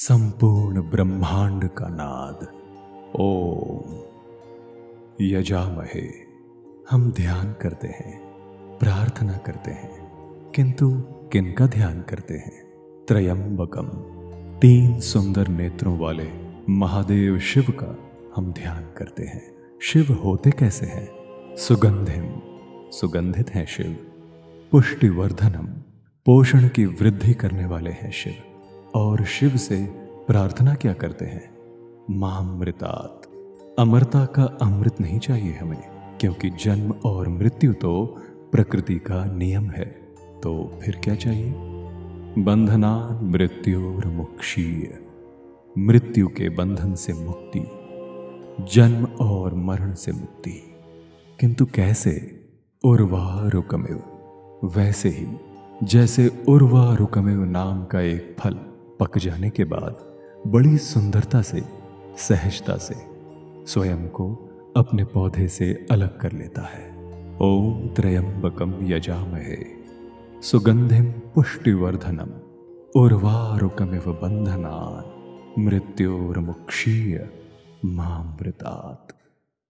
संपूर्ण ब्रह्मांड का नाद। ओम। यजामहे। हम ध्यान करते हैं, प्रार्थना करते हैं, किंतु किनका ध्यान करते हैं? त्रयंबकम। तीन सुंदर नेत्रों वाले महादेव शिव का हम ध्यान करते हैं। शिव होते कैसे हैं? सुगंधिम। सुगंधित हैं शिव। पुष्टिवर्धनम। पोषण की वृद्धि करने वाले हैं शिव। और शिव से प्रार्थना क्या करते हैं? मामृतात अमरता का अमृत नहीं चाहिए हमें, क्योंकि जन्म और मृत्यु तो प्रकृति का नियम है। तो फिर क्या चाहिए? बंधना मृत्युर मुक्षीय। मृत्यु के बंधन से मुक्ति, जन्म और मरण से मुक्ति। किंतु कैसे? उर्वा रुकमेव वैसे ही, जैसे उर्वा रुकमेव नाम का एक फल पक जाने के बाद बड़ी सुंदरता से, सहजता से स्वयं को अपने पौधे से अलग कर लेता है। ओम त्रयंबकम यजामहे। सुगंधिम पुष्टिवर्धनम। उर्वारुकमिव बंधनान मृत्योर्मुक्षीय मामृतात।